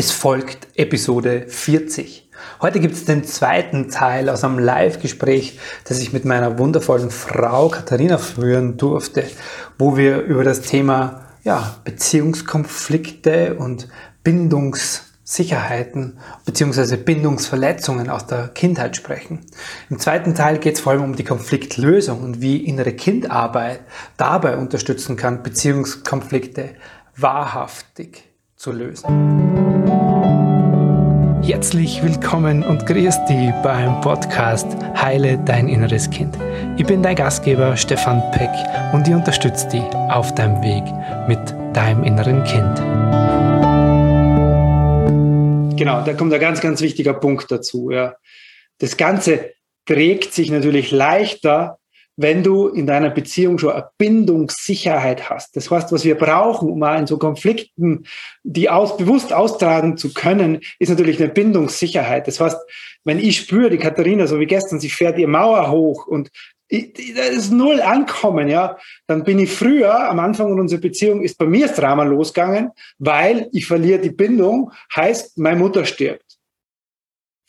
Es folgt Episode 40. Heute gibt es den zweiten Teil aus einem Live-Gespräch, das ich mit meiner wundervollen Frau Katharina führen durfte, wo wir über das Thema ja, Beziehungskonflikte und Bindungssicherheiten bzw. Bindungsverletzungen aus der Kindheit sprechen. Im zweiten Teil geht es vor allem um die Konfliktlösung und wie innere Kindarbeit dabei unterstützen kann, Beziehungskonflikte wahrhaftig zu lösen. Herzlich willkommen und grüß dich beim Podcast Heile dein inneres Kind. Ich bin dein Gastgeber Stefan Peck und ich unterstütze dich auf deinem Weg mit deinem inneren Kind. Genau, da kommt ein ganz, ganz wichtiger Punkt dazu. Ja. Das Ganze trägt sich natürlich leichter, wenn du in deiner Beziehung schon eine Bindungssicherheit hast. Das heißt, was wir brauchen, um auch in so Konflikten, die aus, bewusst austragen zu können, ist natürlich eine Bindungssicherheit. Das heißt, wenn ich spüre, die Katharina, so wie gestern, sie fährt ihr Mauer hoch und da ist null Ankommen, ja, dann bin ich früher, am Anfang unserer Beziehung, ist bei mir das Drama losgegangen, weil ich verliere die Bindung, heißt, meine Mutter stirbt.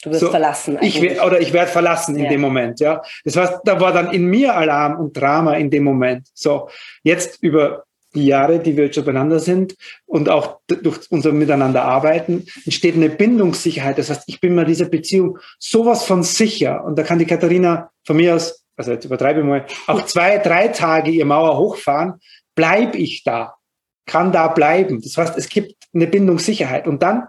Du wirst so, verlassen. Ich werd, oder ich werde verlassen in ja. dem Moment, ja. Das heißt, da war dann in mir Alarm und Drama in dem Moment. So, jetzt über die Jahre, die wir jetzt schon beieinander sind und auch durch unser Miteinander arbeiten, entsteht eine Bindungssicherheit. Das heißt, ich bin mir dieser Beziehung sowas von sicher. Und da kann die Katharina von mir aus, also jetzt übertreibe ich mal, auch zwei, drei Tage ihr Mauer hochfahren, bleib ich da, kann da bleiben. Das heißt, es gibt eine Bindungssicherheit. Und dann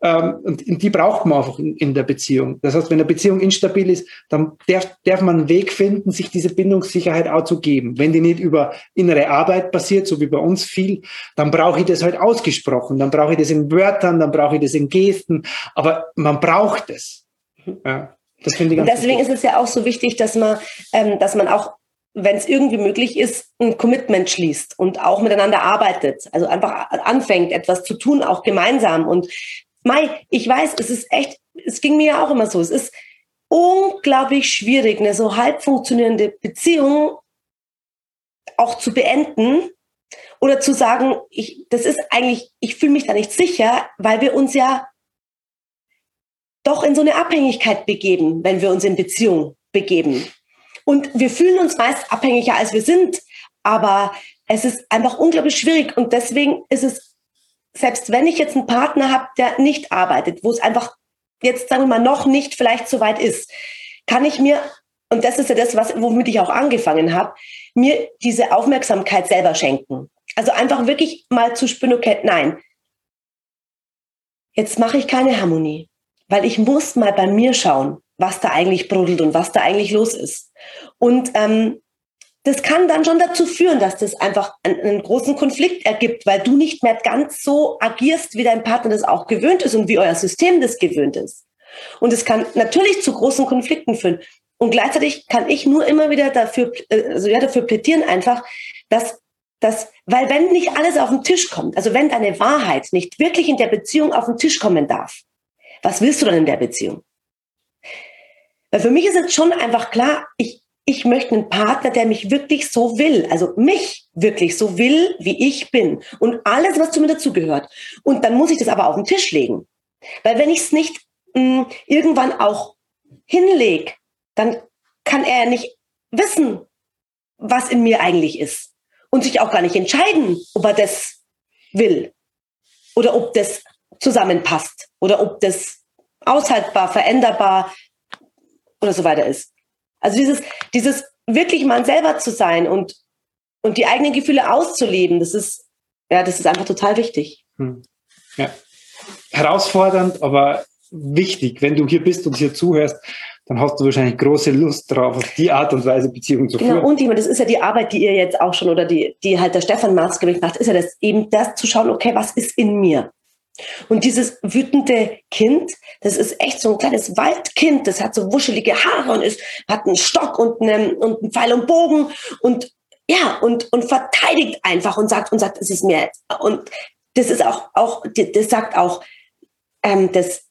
und die braucht man einfach in, der Beziehung. Das heißt, wenn eine Beziehung instabil ist, dann darf, darf man einen Weg finden, sich diese Bindungssicherheit auch zu geben. Wenn die nicht über innere Arbeit passiert, so wie bei uns viel, dann brauche ich das halt ausgesprochen. Dann brauche ich das in Wörtern, dann brauche ich das in Gesten. Aber man braucht es. Ja, das finde ich ganz Deswegen wichtig. ist es ja auch so wichtig, dass man, ähm, dass man auch wenn es irgendwie möglich ist, ein Commitment schließt und auch miteinander arbeitet. Also einfach anfängt, etwas zu tun, auch gemeinsam. Und Mai, ich weiß, es ist echt, es ging mir ja auch immer so. Es ist unglaublich schwierig, eine so halb funktionierende Beziehung auch zu beenden oder zu sagen, ich, das ist eigentlich, ich fühle mich da nicht sicher, weil wir uns ja doch in so eine Abhängigkeit begeben, wenn wir uns in Beziehung begeben. Und wir fühlen uns meist abhängiger, als wir sind, aber es ist einfach unglaublich schwierig und deswegen ist es selbst wenn ich jetzt einen Partner habe, der nicht arbeitet, wo es einfach jetzt, sagen wir mal, noch nicht vielleicht so weit ist, kann ich mir, und das ist ja das, was, womit ich auch angefangen habe, mir diese Aufmerksamkeit selber schenken. Also einfach wirklich mal zu spüren, okay, nein, jetzt mache ich keine Harmonie, weil ich muss mal bei mir schauen, was da eigentlich brodelt und was da eigentlich los ist. Und ähm, das kann dann schon dazu führen, dass das einfach einen, einen, großen Konflikt ergibt, weil du nicht mehr ganz so agierst, wie dein Partner das auch gewöhnt ist und wie euer System das gewöhnt ist. Und es kann natürlich zu großen Konflikten führen. Und gleichzeitig kann ich nur immer wieder dafür, äh, also ja, dafür plädieren einfach, dass dass, weil wenn nicht alles auf den Tisch kommt, also wenn deine Wahrheit nicht wirklich in der Beziehung auf den Tisch kommen darf, was willst du dann in der Beziehung? Weil für mich ist jetzt schon einfach klar, ich, ich möchte einen Partner, der mich wirklich so will, also mich wirklich so will, wie ich bin und alles, was zu mir dazugehört. Und dann muss ich das aber auf den Tisch legen. Weil wenn ich es nicht mh, hm, irgendwann auch hinlege, dann kann er nicht wissen, was in mir eigentlich ist und sich auch gar nicht entscheiden, ob er das will oder ob das zusammenpasst oder ob das aushaltbar, veränderbar oder so weiter ist. Also dieses, dieses wirklich mal selber zu sein und, und die eigenen Gefühle auszuleben, das ist, ja, das ist einfach total wichtig. Hm. Ja. Herausfordernd, aber wichtig. Wenn du hier bist und hier zuhörst, dann hast du wahrscheinlich große Lust drauf, auf die Art und Weise Beziehungen zu genau, führen. Genau, und ich meine, das ist ja die Arbeit, die ihr jetzt auch schon oder die, die halt der Stefan Maßgewicht macht, ist ja das eben das zu schauen, okay, was ist in mir? Und dieses wütende Kind, das ist echt so ein kleines Waldkind, das hat so wuschelige Haare und ist, hat einen Stock und einen, und einen Pfeil und Bogen und ja, und, und verteidigt einfach und sagt, und sagt, es ist mir, und das ist auch, auch, das sagt auch, ähm, das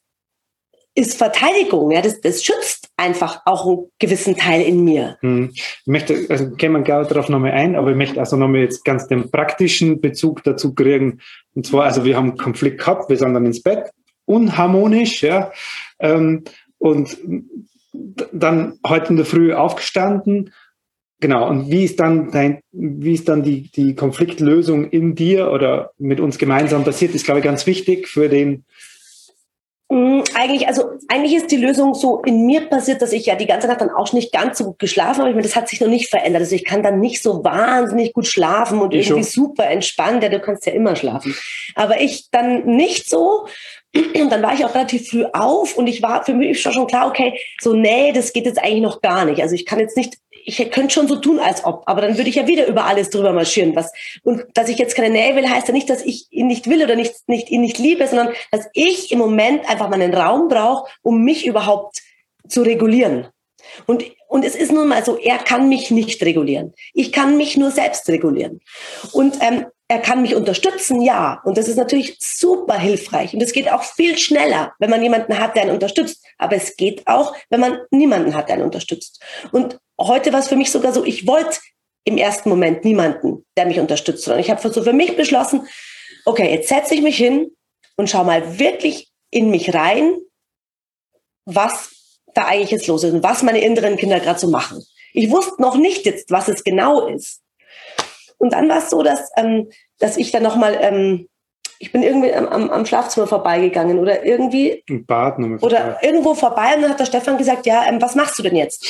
ist Verteidigung, ja, das, das schützt einfach auch einen gewissen Teil in mir. Hm. Ich möchte, also gehen wir gerne darauf nochmal ein, aber ich möchte also nochmal jetzt ganz den praktischen Bezug dazu kriegen. Und zwar, also wir haben Konflikt gehabt, wir sind dann ins Bett unharmonisch, ja. Ähm, und dann heute in der Früh aufgestanden. Genau. Und wie ist dann dein, wie ist dann die, die Konfliktlösung in dir oder mit uns gemeinsam passiert, ist, glaube ich, ganz wichtig für den, eigentlich, also eigentlich ist die Lösung so in mir passiert, dass ich ja die ganze Nacht dann auch nicht ganz so gut geschlafen habe. Ich meine, das hat sich noch nicht verändert. Also ich kann dann nicht so wahnsinnig gut schlafen und ich irgendwie schon. super entspannt. Ja, du kannst ja immer schlafen. Aber ich dann nicht so. Und dann war ich auch relativ früh auf und ich war für mich schon klar, okay, so nee, das geht jetzt eigentlich noch gar nicht. Also ich kann jetzt nicht ich könnte schon so tun, als ob, aber dann würde ich ja wieder über alles drüber marschieren. Was, und dass ich jetzt keine Nähe will, heißt ja nicht, dass ich ihn nicht will oder nicht, nicht, ihn nicht liebe, sondern dass ich im Moment einfach mal einen Raum brauche, um mich überhaupt zu regulieren. Und, und es ist nun mal so, er kann mich nicht regulieren. Ich kann mich nur selbst regulieren. Und ähm, er kann mich unterstützen, ja. Und das ist natürlich super hilfreich. Und es geht auch viel schneller, wenn man jemanden hat, der einen unterstützt. Aber es geht auch, wenn man niemanden hat, der einen unterstützt. Und heute war es für mich sogar so, ich wollte im ersten Moment niemanden, der mich unterstützt, sondern ich habe so für mich beschlossen, okay, jetzt setze ich mich hin und schau mal wirklich in mich rein, was da eigentlich jetzt los ist und was meine inneren Kinder gerade so machen. Ich wusste noch nicht jetzt, was es genau ist. Und dann war es so, dass, ähm, dass ich dann nochmal, ähm, ich bin irgendwie am, am Schlafzimmer vorbeigegangen oder irgendwie. Im Bad nochmal Oder irgendwo vorbei und dann hat der Stefan gesagt, ja, ähm, was machst du denn jetzt?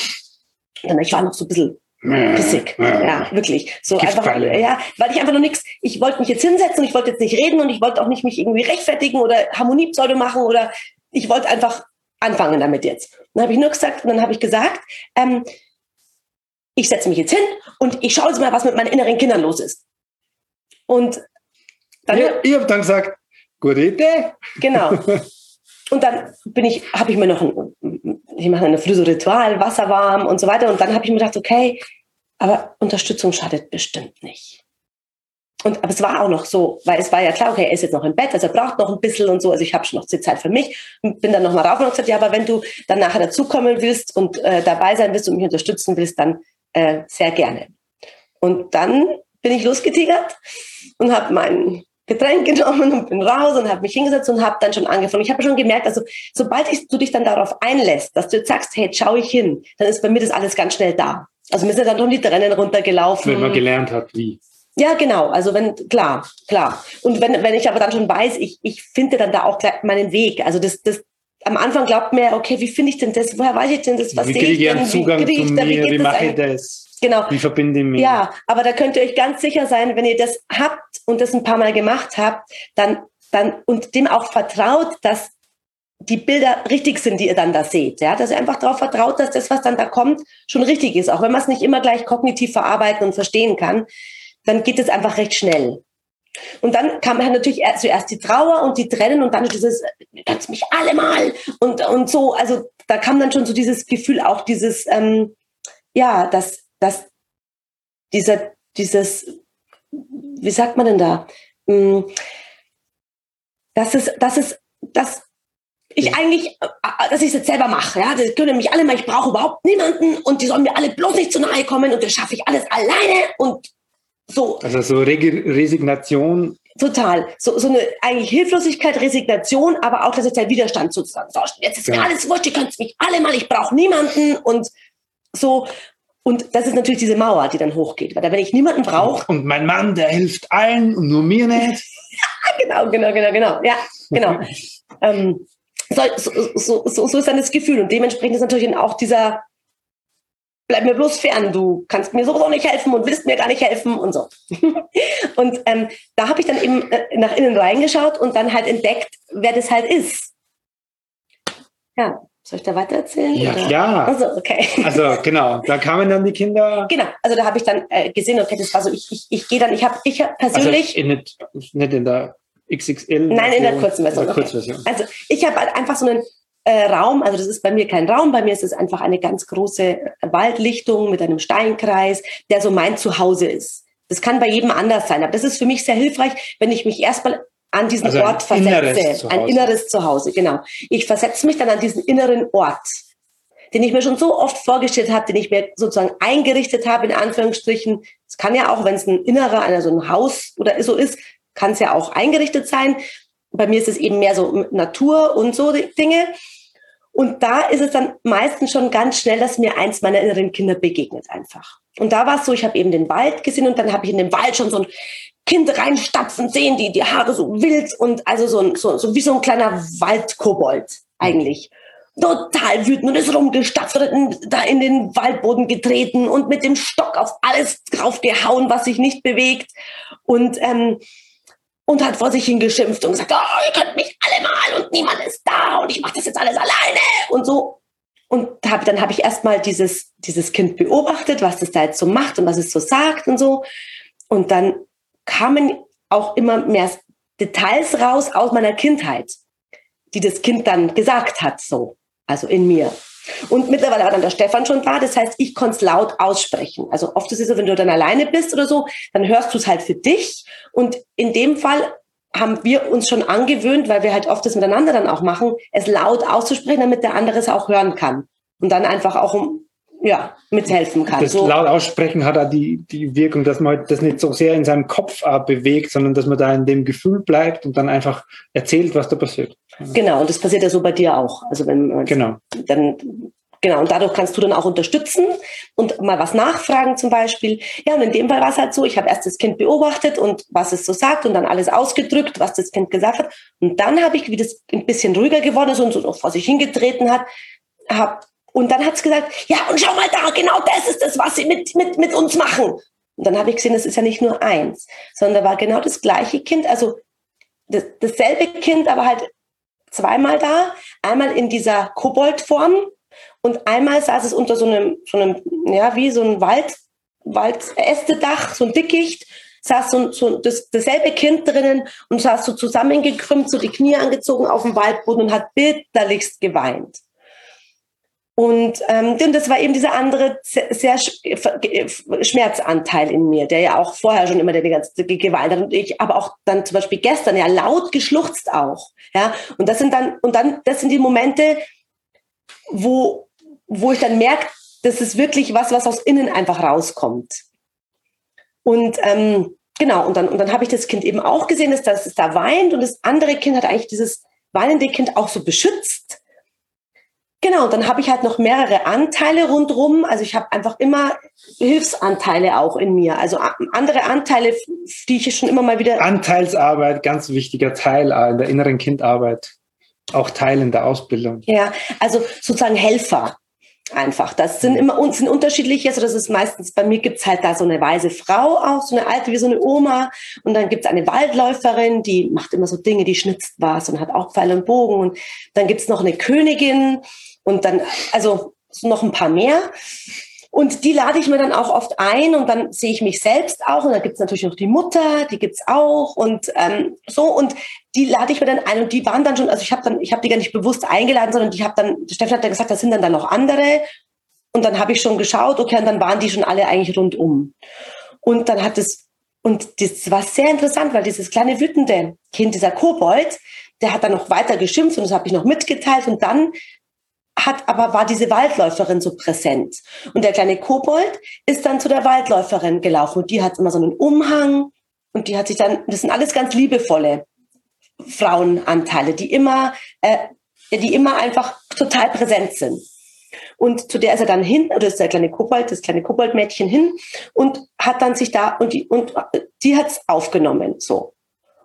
Und ich war noch so ein bisschen pissig. Ja, wirklich. So einfach, ja, weil ich einfach noch nichts, ich wollte mich jetzt hinsetzen und ich wollte jetzt nicht reden und ich wollte auch nicht mich irgendwie rechtfertigen oder Harmoniepseudo machen oder ich wollte einfach anfangen damit jetzt. Dann habe ich nur gesagt, und dann habe ich gesagt, ähm, ich setze mich jetzt hin und ich schaue jetzt mal, was mit meinen inneren Kindern los ist. Und dann. Ja, ich habe dann gesagt, gute Idee. Genau. Und dann bin ich, habe ich mir noch ein, ich mache eine Früh so Ritual, Wasser warm und so weiter. Und dann habe ich mir gedacht, okay, aber Unterstützung schadet bestimmt nicht. Und aber es war auch noch so, weil es war ja klar, okay, er ist jetzt noch im Bett, also er braucht noch ein bisschen und so. Also ich habe schon noch die Zeit für mich und bin dann nochmal rauf und gesagt, ja, aber wenn du dann nachher dazukommen willst und äh, dabei sein willst und mich unterstützen willst, dann äh, sehr gerne. Und dann bin ich losgetigert und habe mein Getränk genommen und bin raus und habe mich hingesetzt und habe dann schon angefangen. Ich habe schon gemerkt, also sobald ich, du dich dann darauf einlässt, dass du jetzt sagst, hey, schau ich hin, dann ist bei mir das alles ganz schnell da. Also mir sind dann schon die Tränen runtergelaufen. Wenn man gelernt hat, wie. Ja, genau. Also wenn, klar, klar. Und wenn, wenn ich aber dann schon weiß, ich, ich finde dann da auch meinen Weg. Also das, das, am Anfang glaubt mir, okay, wie finde ich denn das? Woher weiß ich denn das? Was wie kriege ich einen Zugang zu mir? Wie, wie mache ich das? Genau. Wie verbinde ich mich? Ja, aber da könnt ihr euch ganz sicher sein, wenn ihr das habt und das ein paar Mal gemacht habt, dann, dann und dem auch vertraut, dass die Bilder richtig sind, die ihr dann da seht. Ja, dass ihr einfach darauf vertraut, dass das, was dann da kommt, schon richtig ist. Auch wenn man es nicht immer gleich kognitiv verarbeiten und verstehen kann, dann geht es einfach recht schnell. Und dann kam halt natürlich zuerst die Trauer und die Tränen und dann dieses, kannst mich alle mal und, und so. Also da kam dann schon so dieses Gefühl, auch dieses, ähm, ja, dass, dass dieser, dieses, wie sagt man denn da? Hm, dass es, dass es, dass ich eigentlich, äh, dass ich es jetzt selber mache. Ja, das können mich alle mal, ich brauche überhaupt niemanden und die sollen mir alle bloß nicht zu nahe kommen und das schaffe ich alles alleine und so. Also so Resignation. Total. So, so eine eigentlich Hilflosigkeit, Resignation, aber auch ist der Widerstand sozusagen. So, jetzt ist ja. mir alles wurscht, ihr könnt mich alle mal, ich brauche niemanden und so. Und das ist natürlich diese Mauer, die dann hochgeht. Weil wenn ich niemanden brauche. Und mein Mann, der hilft allen und nur mir nicht. genau, genau, genau, genau. Ja, genau. ähm, so, so, so, so ist dann das Gefühl. Und dementsprechend ist natürlich auch dieser, bleib mir bloß fern, du kannst mir sowieso nicht helfen und willst mir gar nicht helfen und so. und ähm, da habe ich dann eben äh, nach innen reingeschaut und dann halt entdeckt, wer das halt ist. Ja, soll ich da weiter erzählen? Ja, oder? ja. Also, okay. Also, genau, da kamen dann die Kinder. Genau, also da habe ich dann äh, gesehen, okay, das war so, ich, ich, ich gehe dann, ich habe ich hab persönlich. Also in, nicht, nicht in der XXL. Nein, in der kurzen Version. Okay. Kurzversion. Also ich habe halt einfach so einen äh, Raum, also das ist bei mir kein Raum, bei mir ist es einfach eine ganz große Waldlichtung mit einem Steinkreis, der so mein Zuhause ist. Das kann bei jedem anders sein, aber das ist für mich sehr hilfreich, wenn ich mich erstmal an diesen also Ort versetze. Inneres ein inneres Zuhause, genau. Ich versetze mich dann an diesen inneren Ort, den ich mir schon so oft vorgestellt habe, den ich mir sozusagen eingerichtet habe, in Anführungsstrichen. Es kann ja auch, wenn es ein innerer, also ein Haus oder so ist, kann es ja auch eingerichtet sein. Bei mir ist es eben mehr so Natur und so Dinge. Und da ist es dann meistens schon ganz schnell, dass mir eins meiner inneren Kinder begegnet einfach. Und da war es so, ich habe eben den Wald gesehen und dann habe ich in den Wald schon so ein Kind reinstapfen sehen, die, die Haare so wild und also so, so, so wie so ein kleiner Waldkobold eigentlich. Total wütend und ist rumgestapft, da in den Waldboden getreten und mit dem Stock auf alles drauf gehauen, was sich nicht bewegt. Und ähm, und hat vor sich hingeschimpft und gesagt, oh, ihr könnt mich alle mal und niemand ist da und ich mache das jetzt alles alleine und so. Und hab, dann habe ich erstmal dieses, dieses Kind beobachtet, was das da jetzt so macht und was es so sagt und so. Und dann kamen auch immer mehr Details raus aus meiner Kindheit, die das Kind dann gesagt hat, so, also in mir. Und mittlerweile war dann der Stefan schon da. Das heißt, ich konnte es laut aussprechen. Also oft ist es so, wenn du dann alleine bist oder so, dann hörst du es halt für dich. Und in dem Fall haben wir uns schon angewöhnt, weil wir halt oft das miteinander dann auch machen, es laut auszusprechen, damit der andere es auch hören kann. Und dann einfach auch um, ja, mithelfen kann. Das so. laut aussprechen hat auch die, die Wirkung, dass man das nicht so sehr in seinem Kopf bewegt, sondern dass man da in dem Gefühl bleibt und dann einfach erzählt, was da passiert. Genau, und das passiert ja so bei dir auch. Also wenn genau. dann Genau, und dadurch kannst du dann auch unterstützen und mal was nachfragen zum Beispiel. Ja, und in dem Fall war es halt so, ich habe erst das Kind beobachtet und was es so sagt und dann alles ausgedrückt, was das Kind gesagt hat. Und dann habe ich, wie das ein bisschen ruhiger geworden ist und so vor sich hingetreten hat, hab, und dann hat es gesagt, ja, und schau mal da, genau das ist das, was sie mit, mit, mit uns machen. Und dann habe ich gesehen, das ist ja nicht nur eins, sondern da war genau das gleiche Kind, also das, dasselbe Kind, aber halt zweimal da. Einmal in dieser Koboldform und einmal saß es unter so einem, so einem ja, wie so ein Wald, Waldästedach, so ein Dickicht, saß so, so das, dasselbe Kind drinnen und saß so zusammengekrümmt, so die Knie angezogen auf dem Waldboden und hat bitterlichst geweint. Und ähm, das war eben dieser andere sehr Schmerzanteil in mir, der ja auch vorher schon immer die ganze Gewalt hat. Und ich aber auch dann zum Beispiel gestern ja laut geschluchzt auch. Ja, und das sind dann, und dann, das sind die Momente, wo, wo ich dann merke, das ist wirklich was, was aus innen einfach rauskommt. Und ähm, genau, und dann, und dann habe ich das Kind eben auch gesehen, dass, dass es da weint und das andere Kind hat eigentlich dieses weinende Kind auch so beschützt Genau, dann habe ich halt noch mehrere Anteile rundrum. Also ich habe einfach immer Hilfsanteile auch in mir. Also andere Anteile, die ich schon immer mal wieder. Anteilsarbeit, ganz wichtiger Teil in der inneren Kindarbeit. Auch Teil in der Ausbildung. Ja, also sozusagen Helfer einfach. Das sind immer sind unterschiedliche. Also das ist meistens, bei mir gibt's halt da so eine weise Frau auch, so eine alte wie so eine Oma. Und dann gibt's eine Waldläuferin, die macht immer so Dinge, die schnitzt was und hat auch Pfeil und Bogen. Und dann gibt's noch eine Königin, und dann, also noch ein paar mehr. Und die lade ich mir dann auch oft ein und dann sehe ich mich selbst auch. Und da gibt es natürlich noch die Mutter, die gibt es auch und ähm, so. Und die lade ich mir dann ein und die waren dann schon, also ich habe dann, ich habe die gar nicht bewusst eingeladen, sondern die habe dann, Steffen hat dann gesagt, da sind dann, dann noch andere. Und dann habe ich schon geschaut, okay, und dann waren die schon alle eigentlich rundum. Und dann hat es, und das war sehr interessant, weil dieses kleine wütende Kind, dieser Kobold, der hat dann noch weiter geschimpft und das habe ich noch mitgeteilt. Und dann hat aber war diese Waldläuferin so präsent. Und der kleine Kobold ist dann zu der Waldläuferin gelaufen und die hat immer so einen Umhang und die hat sich dann, das sind alles ganz liebevolle Frauenanteile, die immer, äh, die immer einfach total präsent sind. Und zu der ist er dann hin, oder ist der kleine Kobold, das kleine Koboldmädchen hin und hat dann sich da und die und die hat's aufgenommen so.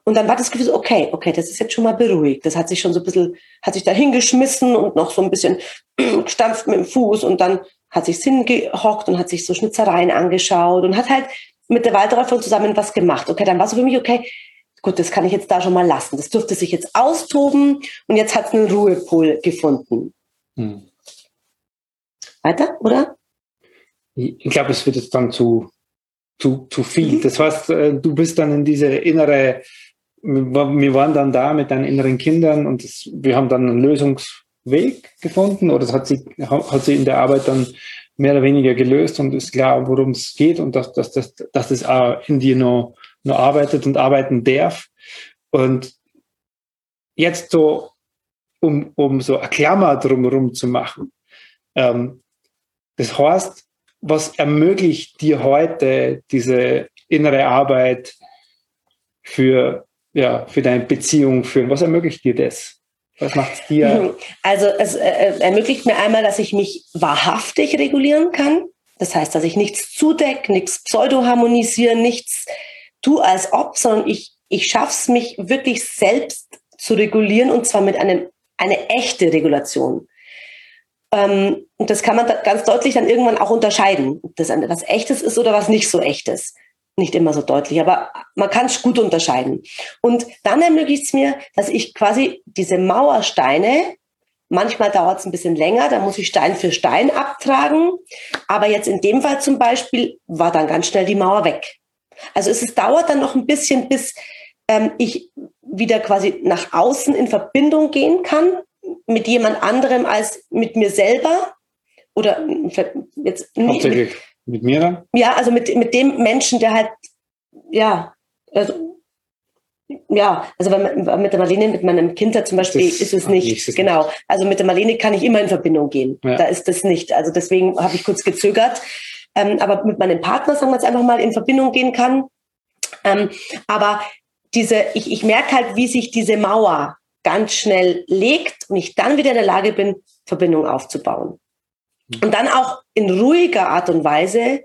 Und dann war das Gefühl, okay, okay, das ist jetzt schon mal beruhigt. Das hat sich schon so ein bisschen, hat sich da hingeschmissen und noch so ein bisschen gestampft mit dem Fuß und dann hat sich hingehockt und hat sich so Schnitzereien angeschaut und hat halt mit der Waldläuferin zusammen was gemacht. Okay, dann war so für mich, okay, gut, das kann ich jetzt da schon mal lassen. Das dürfte sich jetzt austoben und jetzt hat es einen Ruhepol gefunden. Hm. Weiter, oder? Ich glaube, es wird jetzt dann zu, zu, zu viel. Mhm. Das heißt, äh, du bist dann in diese innere wir waren dann da mit deinen inneren Kindern und das, wir haben dann einen Lösungsweg gefunden oder das hat sie, hat sie in der Arbeit dann mehr oder weniger gelöst und ist klar, worum es geht und dass, dass, dass, dass das auch in dir noch, noch arbeitet und arbeiten darf. Und jetzt so, um, um so eine Klammer drumherum zu machen. Ähm, das heißt, was ermöglicht dir heute diese innere Arbeit für ja, für deine Beziehung führen? Was ermöglicht dir das? Was macht es dir? Also es äh, ermöglicht mir einmal, dass ich mich wahrhaftig regulieren kann. Das heißt, dass ich nichts zudecke, nichts pseudo-harmonisieren, nichts tu als ob, sondern ich, ich schaffe es, mich wirklich selbst zu regulieren und zwar mit einem, eine echte Regulation. Ähm, und das kann man da ganz deutlich dann irgendwann auch unterscheiden, ob das was echtes ist oder was nicht so echtes. Nicht immer so deutlich, aber man kann es gut unterscheiden. Und dann ermöglicht es mir, dass ich quasi diese Mauersteine, manchmal dauert es ein bisschen länger, da muss ich Stein für Stein abtragen. Aber jetzt in dem Fall zum Beispiel war dann ganz schnell die Mauer weg. Also es, es dauert dann noch ein bisschen, bis ähm, ich wieder quasi nach außen in Verbindung gehen kann mit jemand anderem als mit mir selber oder jetzt Hauptsächlich mit, mir dann? Ja, also mit, mit dem Menschen, der halt, ja, also ja, also mit der Marlene, mit meinem Kind zum Beispiel das ist es nicht. Ist genau. Also mit der Marlene kann ich immer in Verbindung gehen. Ja. Da ist das nicht. Also deswegen habe ich kurz gezögert. Ähm, aber mit meinem Partner, sagen wir jetzt einfach mal, in Verbindung gehen kann. Ähm, aber diese, ich, ich merke halt, wie sich diese Mauer ganz schnell legt und ich dann wieder in der Lage bin, Verbindung aufzubauen. Mhm. Und dann auch in ruhiger Art und Weise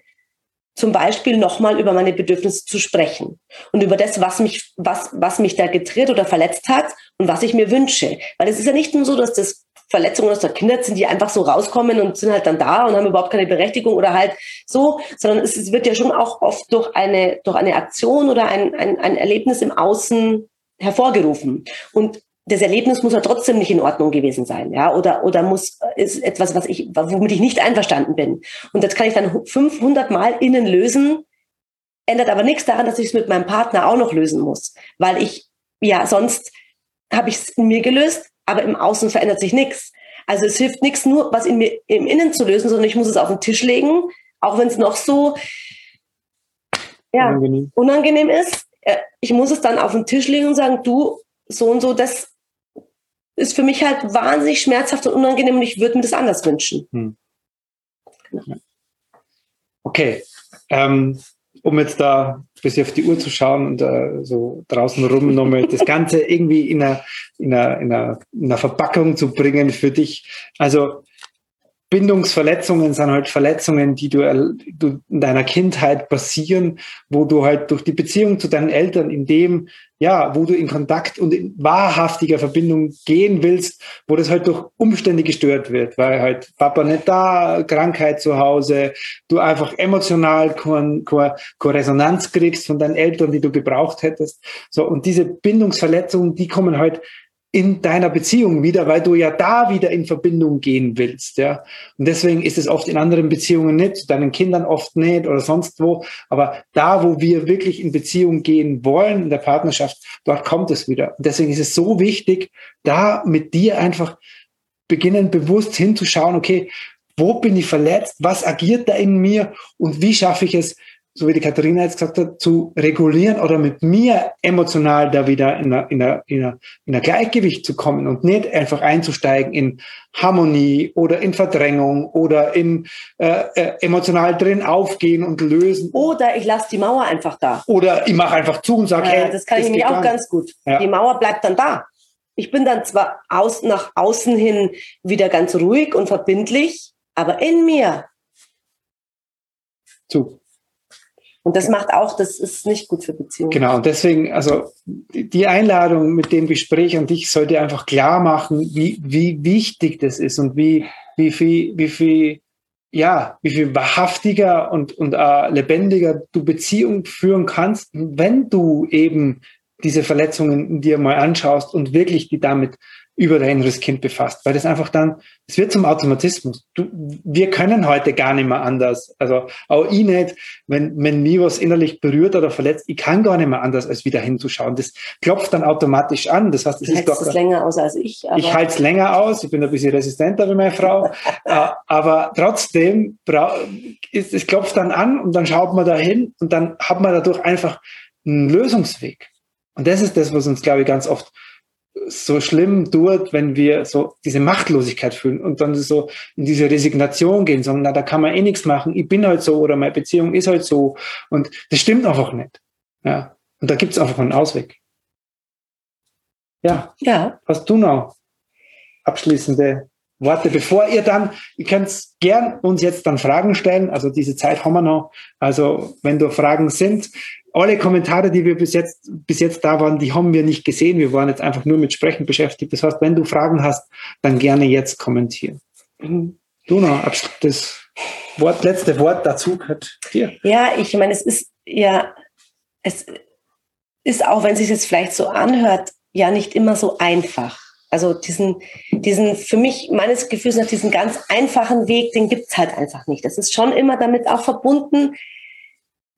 zum Beispiel nochmal über meine Bedürfnisse zu sprechen und über das, was mich, was, was mich da getriert oder verletzt hat und was ich mir wünsche. Weil es ist ja nicht nur so, dass das Verletzungen aus der Kindheit sind, die einfach so rauskommen und sind halt dann da und haben überhaupt keine Berechtigung oder halt so, sondern es, wird ja schon auch oft durch eine, durch eine Aktion oder ein, ein, ein Erlebnis im Außen hervorgerufen. Und das Erlebnis muss ja trotzdem nicht in Ordnung gewesen sein, ja, oder, oder muss, ist etwas, was ich, womit ich nicht einverstanden bin. Und das kann ich dann 500 Mal innen lösen, ändert aber nichts daran, dass ich es mit meinem Partner auch noch lösen muss, weil ich, ja, sonst habe ich es in mir gelöst, aber im Außen verändert sich nichts. Also es hilft nichts, nur was in mir im Innen zu lösen, sondern ich muss es auf den Tisch legen, auch wenn es noch so ja, unangenehm. unangenehm ist. Äh, ich muss es dann auf den Tisch legen und sagen, du, so und so, das ist für mich halt wahnsinnig schmerzhaft und unangenehm und ich würde mir das anders wünschen. Hm. Okay. Ähm, um jetzt da ein bisschen auf die Uhr zu schauen und äh, so draußen rum nochmal das Ganze irgendwie in einer, in, einer, in, einer, in einer Verpackung zu bringen für dich. Also Bindungsverletzungen sind halt Verletzungen, die du, du, in deiner Kindheit passieren, wo du halt durch die Beziehung zu deinen Eltern in dem, ja, wo du in Kontakt und in wahrhaftiger Verbindung gehen willst, wo das halt durch Umstände gestört wird, weil halt Papa nicht da, Krankheit zu Hause, du einfach emotional keine, keine, Resonanz kriegst von deinen Eltern, die du gebraucht hättest. So, und diese Bindungsverletzungen, die kommen halt in deiner Beziehung wieder, weil du ja da wieder in Verbindung gehen willst, ja. Und deswegen ist es oft in anderen Beziehungen nicht, deinen Kindern oft nicht oder sonst wo. Aber da, wo wir wirklich in Beziehung gehen wollen, in der Partnerschaft, dort kommt es wieder. Und deswegen ist es so wichtig, da mit dir einfach beginnen, bewusst hinzuschauen, okay, wo bin ich verletzt? Was agiert da in mir? Und wie schaffe ich es, so wie die Katharina jetzt gesagt hat, zu regulieren oder mit mir emotional da wieder in ein in in in Gleichgewicht zu kommen und nicht einfach einzusteigen in Harmonie oder in Verdrängung oder in äh, äh, emotional drin aufgehen und lösen. Oder ich lasse die Mauer einfach da. Oder ich mache einfach zu und sage, ja, hey, das kann das ich mir auch ganz gut. Ja. Die Mauer bleibt dann da. Ich bin dann zwar aus, nach außen hin wieder ganz ruhig und verbindlich, aber in mir zu. Und das macht auch, das ist nicht gut für Beziehungen. Genau, und deswegen, also die Einladung mit dem Gespräch an dich sollte einfach klar machen, wie, wie wichtig das ist und wie, wie viel, wie viel, ja, wie viel wahrhaftiger und, und uh, lebendiger du Beziehung führen kannst, wenn du eben diese Verletzungen dir mal anschaust und wirklich die damit über dein inneres Kind befasst, weil das einfach dann, es wird zum Automatismus. Du, wir können heute gar nicht mehr anders. Also auch ich nicht, wenn, wenn mich was innerlich berührt oder verletzt, ich kann gar nicht mehr anders, als wieder hinzuschauen. Das klopft dann automatisch an. Das heißt, es ist doch. es länger aus als ich. ich halte es länger aus. Ich bin ein bisschen resistenter wie meine Frau. Äh, aber trotzdem, es klopft dann an und dann schaut man da hin und dann hat man dadurch einfach einen Lösungsweg. Und das ist das, was uns, glaube ich, ganz oft so schlimm tut, wenn wir so diese Machtlosigkeit fühlen und dann so in diese Resignation gehen, sondern na, da kann man eh nichts machen, ich bin halt so oder meine Beziehung ist halt so und das stimmt einfach nicht. Ja. Und da gibt es einfach einen Ausweg. Ja. Ja. Hast du noch abschließende Worte, bevor ihr dann, ihr könnt gern uns jetzt dann Fragen stellen, also diese Zeit haben wir noch. Also wenn da Fragen sind, alle Kommentare, die wir bis jetzt, bis jetzt da waren, die haben wir nicht gesehen. Wir waren jetzt einfach nur mit Sprechen beschäftigt. Das heißt, wenn du Fragen hast, dann gerne jetzt kommentieren. Mhm. Du noch das Wort, letzte Wort dazu gehört dir. Ja, ich meine, es ist ja, es ist auch, wenn es sich jetzt vielleicht so anhört, ja nicht immer so einfach. Also diesen, diesen, für mich, meines Gefühls nach, diesen ganz einfachen Weg, den gibt's halt einfach nicht. Das ist schon immer damit auch verbunden.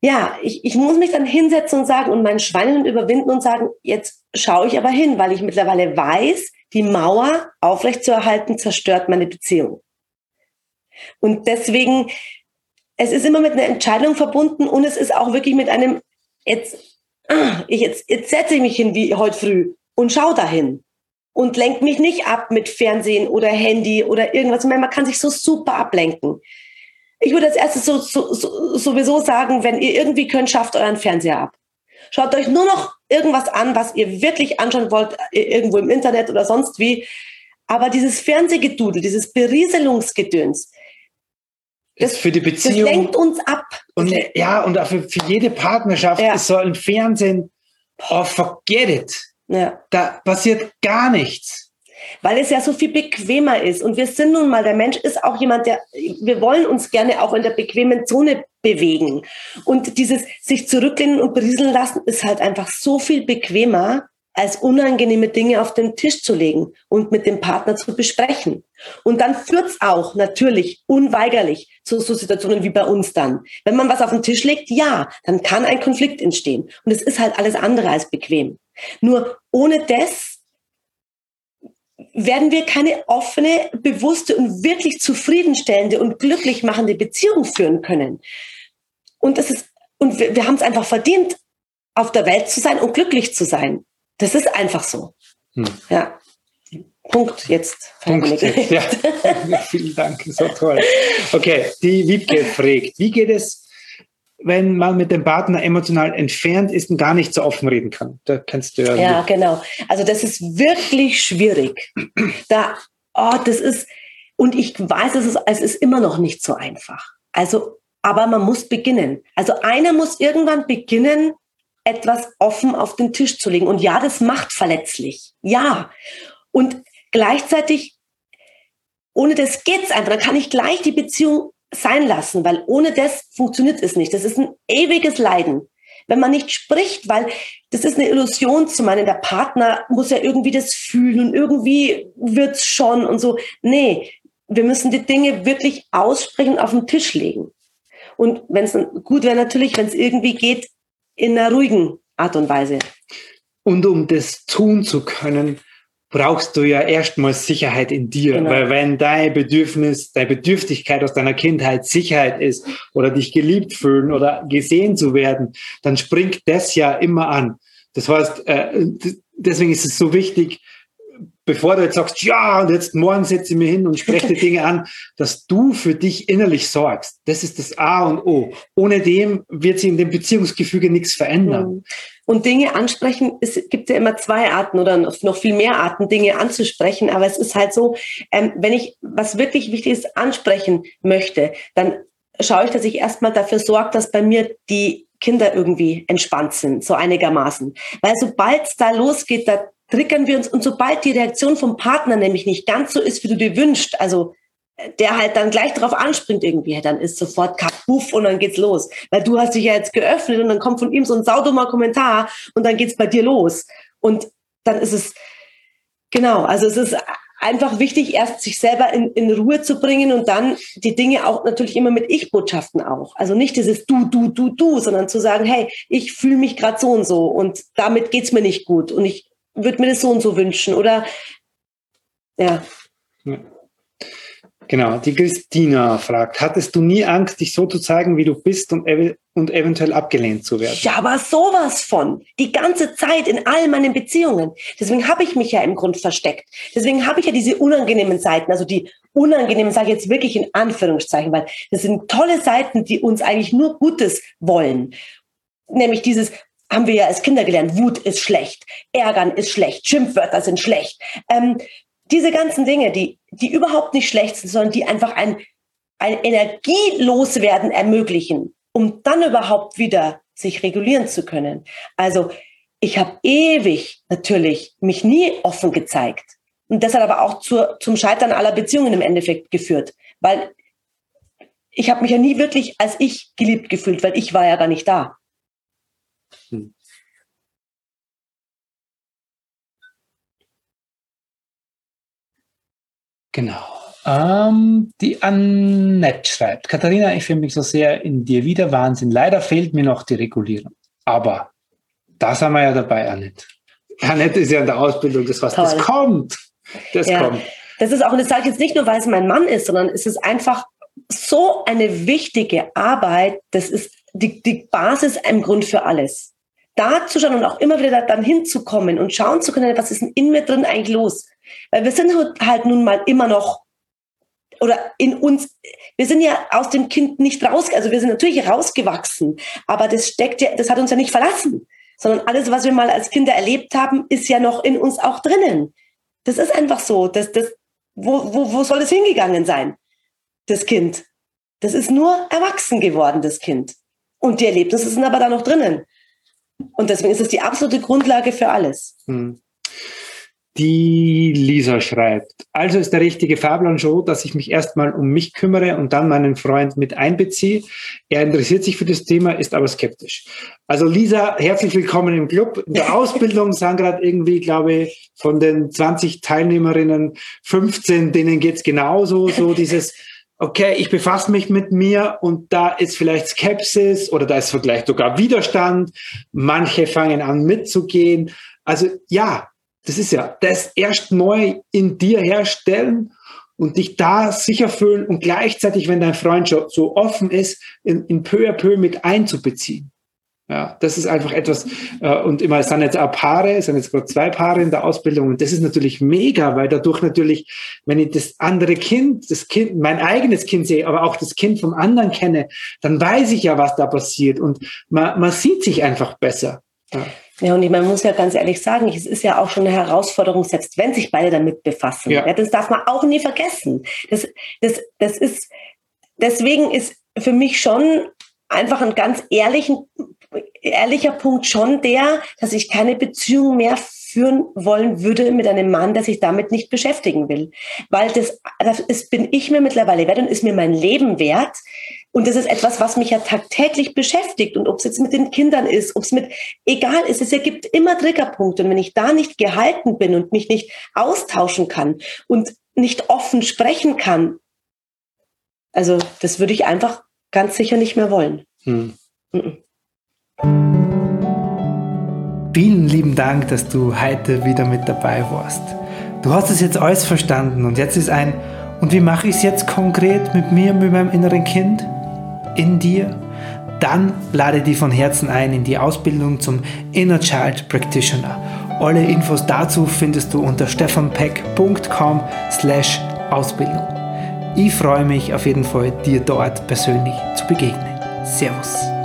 Ja, ich, ich muss mich dann hinsetzen und sagen und meinen Schweinehund überwinden und sagen, jetzt schaue ich aber hin, weil ich mittlerweile weiß, die Mauer aufrechtzuerhalten zerstört meine Beziehung. Und deswegen, es ist immer mit einer Entscheidung verbunden und es ist auch wirklich mit einem, jetzt, ah, ich jetzt, jetzt setze ich mich hin wie heute früh und schaue dahin und lenkt mich nicht ab mit Fernsehen oder Handy oder irgendwas. Man kann sich so super ablenken. Ich würde als erstes so, so, so, sowieso sagen, wenn ihr irgendwie könnt, schafft euren Fernseher ab. Schaut euch nur noch irgendwas an, was ihr wirklich anschauen wollt, irgendwo im Internet oder sonst wie. Aber dieses Fernsehgedudel, dieses Berieselungsgedöns, das, für die Beziehung. Das lenkt uns ab. Und ja, und auch für, für jede Partnerschaft ja. ist so ein Fernsehen, oh, forget it. Ja. Da passiert gar nichts. Weil es ja so viel bequemer ist. Und wir sind nun mal, der Mensch ist auch jemand, der, wir wollen uns gerne auch in der bequemen Zone bewegen. Und dieses sich zurücklehnen und berieseln lassen ist halt einfach so viel bequemer, als unangenehme Dinge auf den Tisch zu legen und mit dem Partner zu besprechen. Und dann führt es auch natürlich unweigerlich zu so Situationen wie bei uns dann. Wenn man was auf den Tisch legt, ja, dann kann ein Konflikt entstehen. Und es ist halt alles andere als bequem. Nur ohne das werden wir keine offene, bewusste und wirklich zufriedenstellende und glücklich machende Beziehung führen können. Und das ist, und wir, wir haben es einfach verdient, auf der Welt zu sein und glücklich zu sein. Das ist einfach so. Hm. Ja. Punkt jetzt. Punkt jetzt. Ja. Vielen Dank, so toll. Okay, die Wiebke fragt, wie geht es, wenn man mit dem Partner emotional entfernt ist und gar nicht so offen reden kann? Da kennst du ja. Ja, genau. Also das ist wirklich schwierig. Da, oh, das ist, und ich weiß, es ist, es ist immer noch nicht so einfach. Also, aber man muss beginnen. Also einer muss irgendwann beginnen, etwas offen auf den Tisch zu legen. Und ja, das macht verletzlich. Ja. Und gleichzeitig, ohne das geht's einfach. Dann kann ich gleich die Beziehung sein lassen, weil ohne das funktioniert es nicht. Das ist ein ewiges Leiden. Wenn man nicht spricht, weil das ist eine Illusion zu meinen, der Partner muss ja irgendwie das fühlen und irgendwie wird's schon und so. Nee, wir müssen die Dinge wirklich aussprechen, auf den Tisch legen. Und wenn es gut wäre natürlich, wenn es irgendwie geht, in einer ruhigen Art und Weise. Und um das tun zu können, brauchst du ja erstmal Sicherheit in dir. Genau. Weil wenn dein Bedürfnis, deine Bedürftigkeit aus deiner Kindheit Sicherheit ist oder dich geliebt fühlen oder gesehen zu werden, dann springt das ja immer an. Das heißt, äh, deswegen ist es so wichtig, bevor du jetzt sagst, ja, und jetzt morgen setze ich mich hin und spreche die Dinge an, dass du für dich innerlich sorgst. Das ist das A und O. Ohne dem wird sich in dem Beziehungsgefüge nichts verändern. Mhm. Und Dinge ansprechen, es gibt ja immer zwei Arten oder noch viel mehr Arten, Dinge anzusprechen. Aber es ist halt so, ähm, wenn ich was wirklich Wichtiges ansprechen möchte, dann schaue ich, dass ich erstmal dafür sorge, dass bei mir die Kinder irgendwie entspannt sind, so einigermaßen. Weil sobald es da losgeht, da triggern wir uns. Und sobald die Reaktion vom Partner nämlich nicht ganz so ist, wie du dir wünschst, also äh, der halt dann gleich darauf anspringt irgendwie, dann ist sofort kapuff und dann geht's los. Weil du hast dich ja jetzt geöffnet und dann kommt von ihm so ein saudummer Kommentar und dann geht's bei dir los. Und dann ist es, genau, also es ist einfach wichtig, erst sich selber in, in Ruhe zu bringen und dann die Dinge auch natürlich immer mit Ich-Botschaften auch. Also nicht dieses Du, Du, Du, Du, sondern zu sagen, hey, ich fühle mich gerade so und so und damit geht's mir nicht gut und ich würde mir das so und so wünschen oder ja. Genau, die Christina fragt, hattest du nie Angst, dich so zu zeigen, wie du bist und, ev und eventuell abgelehnt zu werden? Ja, aber sowas von. Die ganze Zeit in all meinen Beziehungen. Deswegen habe ich mich ja im Grund versteckt. Deswegen habe ich ja diese unangenehmen Seiten, also die unangenehmen sage ich jetzt wirklich in Anführungszeichen, weil das sind tolle Seiten, die uns eigentlich nur Gutes wollen. Nämlich dieses, haben wir ja als Kinder gelernt, Wut ist schlecht, Ärgern ist schlecht, Schimpfwörter sind schlecht. Ähm, diese ganzen Dinge, die, die überhaupt nicht schlecht sind, sondern die einfach ein, ein Energieloswerden ermöglichen, um dann überhaupt wieder sich regulieren zu können. Also ich habe ewig natürlich mich nie offen gezeigt. Und das hat aber auch zur, zum Scheitern aller Beziehungen im Endeffekt geführt. Weil ich habe mich ja nie wirklich als ich geliebt gefühlt, weil ich war ja gar nicht da. Hm. Genau. Ähm, die Annette schreibt, Katharina, ich finde mich so sehr in dir wieder, Wahnsinn. Leider fehlt mir noch die Regulierung. Aber das haben wir ja dabei, Annette. Annette ist ja in der Ausbildung, das was, Toll. das kommt. Das ja. kommt. Das ist auch, und das sage ich jetzt nicht nur, weil es mein Mann ist, sondern es ist einfach so eine wichtige Arbeit. Das ist die, die Basis im Grund für alles. Da zu schauen und auch immer wieder dann hinzukommen und schauen zu können, was ist denn in mir drin eigentlich los? Weil wir sind halt nun mal immer noch oder in uns, wir sind ja aus dem Kind nicht raus, also wir sind natürlich rausgewachsen, aber das steckt ja, das hat uns ja nicht verlassen, sondern alles, was wir mal als Kinder erlebt haben, ist ja noch in uns auch drinnen. Das ist einfach so. Das, das, wo, wo, wo soll es hingegangen sein, das Kind? Das ist nur erwachsen geworden, das Kind. Und die Erlebnisse sind aber da noch drinnen. Und deswegen ist es die absolute Grundlage für alles. Hm. Die Lisa schreibt, also ist der richtige Fahrplan so, dass ich mich erstmal um mich kümmere und dann meinen Freund mit einbeziehe. Er interessiert sich für das Thema, ist aber skeptisch. Also Lisa, herzlich willkommen im Club. In der Ausbildung sind gerade irgendwie, glaube ich, von den 20 Teilnehmerinnen 15, denen geht's genauso, so dieses, okay, ich befasse mich mit mir und da ist vielleicht Skepsis oder da ist vielleicht sogar Widerstand. Manche fangen an mitzugehen. Also ja, das ist ja das erst neu in dir herstellen und dich da sicher fühlen und gleichzeitig, wenn dein Freund schon so offen ist, in, in peu à peu mit einzubeziehen. Ja, das ist einfach etwas, äh, und immer, es sind jetzt auch Paare, es sind jetzt gerade zwei Paare in der Ausbildung und das ist natürlich mega, weil dadurch natürlich, wenn ich das andere Kind, das Kind, mein eigenes Kind sehe, aber auch das Kind vom anderen kenne, dann weiß ich ja, was da passiert und man, man sieht sich einfach besser. Ja. Ja, und man muss ja ganz ehrlich sagen, es ist ja auch schon eine Herausforderung, selbst wenn sich beide damit befassen. Ja. ja. das darf man auch nie vergessen. Das, das, das ist, deswegen ist für mich schon einfach ein ganz ehrlichen, ehrlicher Punkt schon der, dass ich keine Beziehung mehr führen wollen würde mit einem Mann, der sich damit nicht beschäftigen will. Weil das, das ist, bin ich mir mittlerweile wert und ist mir mein Leben wert, und das ist etwas, was mich ja tagtäglich beschäftigt. Und ob es jetzt mit den Kindern ist, ob es mit, egal ist, es ergibt immer Triggerpunkte. Und wenn ich da nicht gehalten bin und mich nicht austauschen kann und nicht offen sprechen kann, also das würde ich einfach ganz sicher nicht mehr wollen. Hm. Vielen lieben Dank, dass du heute wieder mit dabei warst. Du hast es jetzt alles verstanden und jetzt ist ein, und wie mache ich es jetzt konkret mit mir, mit meinem inneren Kind? in dir, dann lade dich von Herzen ein in die Ausbildung zum Inner Child Practitioner. Alle Infos dazu findest du unter stefanpeck.com slash Ausbildung. Ich freue mich auf jeden Fall, dir dort persönlich zu begegnen. Servus.